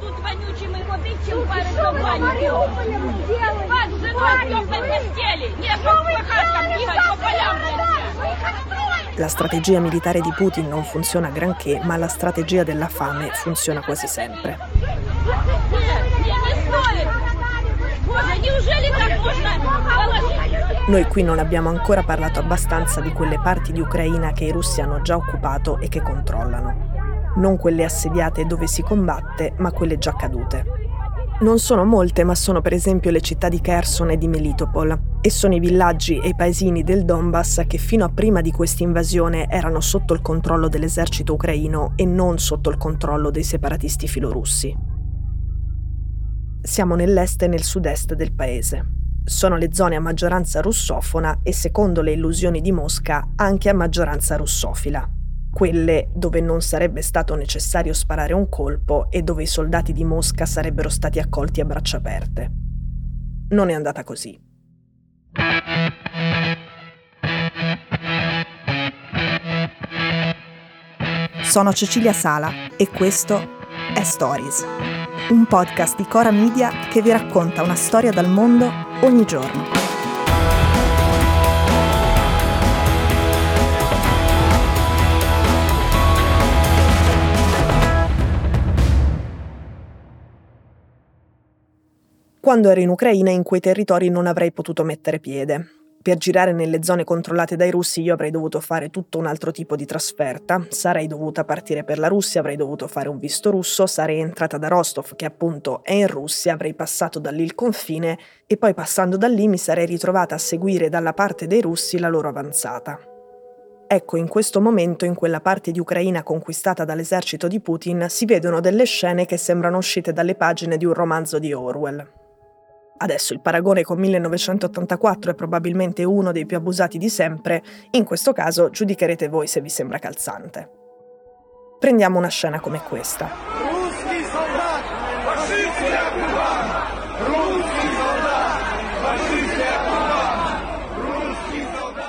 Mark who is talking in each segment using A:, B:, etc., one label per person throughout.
A: тут вонючий, мы его дыхтим, парится в баню. Вас жена в постели, не хахам, не по полям.
B: La strategia militare di Putin non funziona granché, ma la strategia della fame funziona quasi sempre. Noi qui non abbiamo ancora parlato abbastanza di quelle parti di Ucraina che i russi hanno già occupato e che controllano. Non quelle assediate dove si combatte, ma quelle già cadute. Non sono molte, ma sono per esempio le città di Kherson e di Melitopol, e sono i villaggi e i paesini del Donbass che fino a prima di questa invasione erano sotto il controllo dell'esercito ucraino e non sotto il controllo dei separatisti filorussi. Siamo nell'est e nel sud-est del paese. Sono le zone a maggioranza russofona e, secondo le illusioni di Mosca, anche a maggioranza russofila quelle dove non sarebbe stato necessario sparare un colpo e dove i soldati di Mosca sarebbero stati accolti a braccia aperte. Non è andata così. Sono Cecilia Sala e questo è Stories, un podcast di Cora Media che vi racconta una storia dal mondo ogni giorno. Quando ero in Ucraina in quei territori non avrei potuto mettere piede. Per girare nelle zone controllate dai russi io avrei dovuto fare tutto un altro tipo di trasferta, sarei dovuta partire per la Russia, avrei dovuto fare un visto russo, sarei entrata da Rostov che appunto è in Russia, avrei passato da lì il confine e poi passando da lì mi sarei ritrovata a seguire dalla parte dei russi la loro avanzata. Ecco, in questo momento, in quella parte di Ucraina conquistata dall'esercito di Putin, si vedono delle scene che sembrano uscite dalle pagine di un romanzo di Orwell. Adesso il paragone con 1984 è probabilmente uno dei più abusati di sempre, in questo caso giudicherete voi se vi sembra calzante. Prendiamo una scena come questa.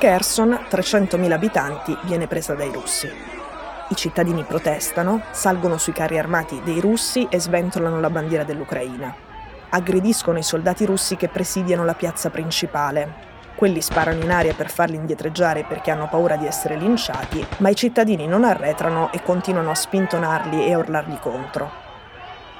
B: Kherson, 300.000 abitanti, viene presa dai russi. I cittadini protestano, salgono sui carri armati dei russi e sventolano la bandiera dell'Ucraina aggrediscono i soldati russi che presidiano la piazza principale. Quelli sparano in aria per farli indietreggiare perché hanno paura di essere linciati, ma i cittadini non arretrano e continuano a spintonarli e a urlargli contro.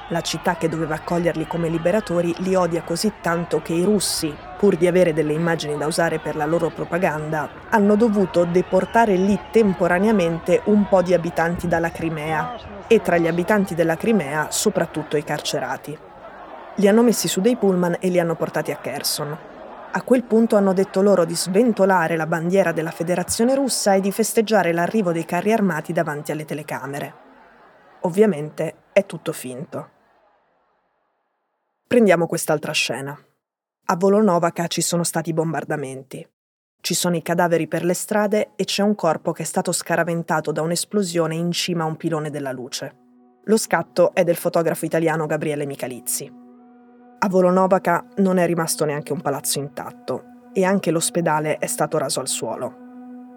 B: La città che doveva accoglierli come liberatori li odia così tanto che i russi, pur di avere delle immagini da usare per la loro propaganda, hanno dovuto deportare lì temporaneamente un po' di abitanti dalla Crimea e tra gli abitanti della Crimea soprattutto i carcerati. Li hanno messi su dei pullman e li hanno portati a Kherson. A quel punto hanno detto loro di sventolare la bandiera della Federazione russa e di festeggiare l'arrivo dei carri armati davanti alle telecamere. Ovviamente è tutto finto. Prendiamo quest'altra scena. A Volonovaca ci sono stati bombardamenti. Ci sono i cadaveri per le strade e c'è un corpo che è stato scaraventato da un'esplosione in cima a un pilone della luce. Lo scatto è del fotografo italiano Gabriele Michalizzi. A Volonovaca non è rimasto neanche un palazzo intatto e anche l'ospedale è stato raso al suolo.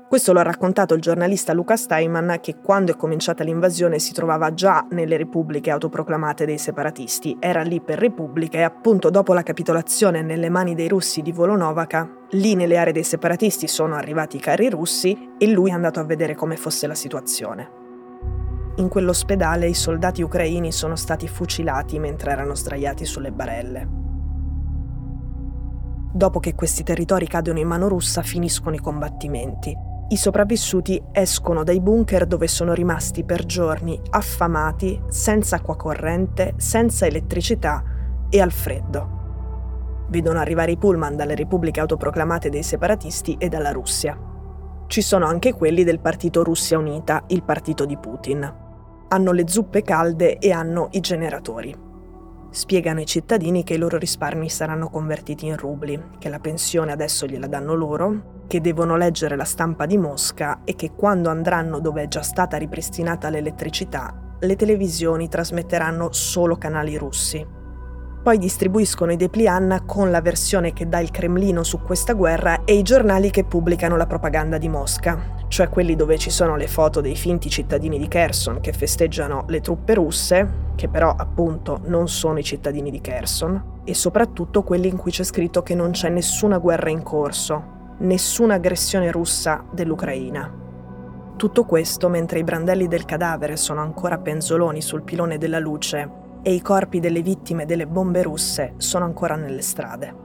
B: Questo lo ha raccontato il giornalista Luca Steinman che quando è cominciata l'invasione si trovava già nelle repubbliche autoproclamate dei separatisti, era lì per repubblica e appunto dopo la capitolazione nelle mani dei russi di Volonovaca, lì nelle aree dei separatisti sono arrivati i carri russi e lui è andato a vedere come fosse la situazione. In quell'ospedale i soldati ucraini sono stati fucilati mentre erano sdraiati sulle barelle. Dopo che questi territori cadono in mano russa finiscono i combattimenti. I sopravvissuti escono dai bunker dove sono rimasti per giorni affamati, senza acqua corrente, senza elettricità e al freddo. Vedono arrivare i pullman dalle repubbliche autoproclamate dei separatisti e dalla Russia. Ci sono anche quelli del partito Russia Unita, il partito di Putin hanno le zuppe calde e hanno i generatori. Spiegano ai cittadini che i loro risparmi saranno convertiti in rubli, che la pensione adesso gliela danno loro, che devono leggere la stampa di Mosca e che quando andranno dove è già stata ripristinata l'elettricità, le televisioni trasmetteranno solo canali russi. Poi distribuiscono i dépliant con la versione che dà il Cremlino su questa guerra e i giornali che pubblicano la propaganda di Mosca, cioè quelli dove ci sono le foto dei finti cittadini di Kherson che festeggiano le truppe russe, che però appunto non sono i cittadini di Kherson, e soprattutto quelli in cui c'è scritto che non c'è nessuna guerra in corso, nessuna aggressione russa dell'Ucraina. Tutto questo mentre i brandelli del cadavere sono ancora penzoloni sul pilone della luce e i corpi delle vittime delle bombe russe sono ancora nelle strade.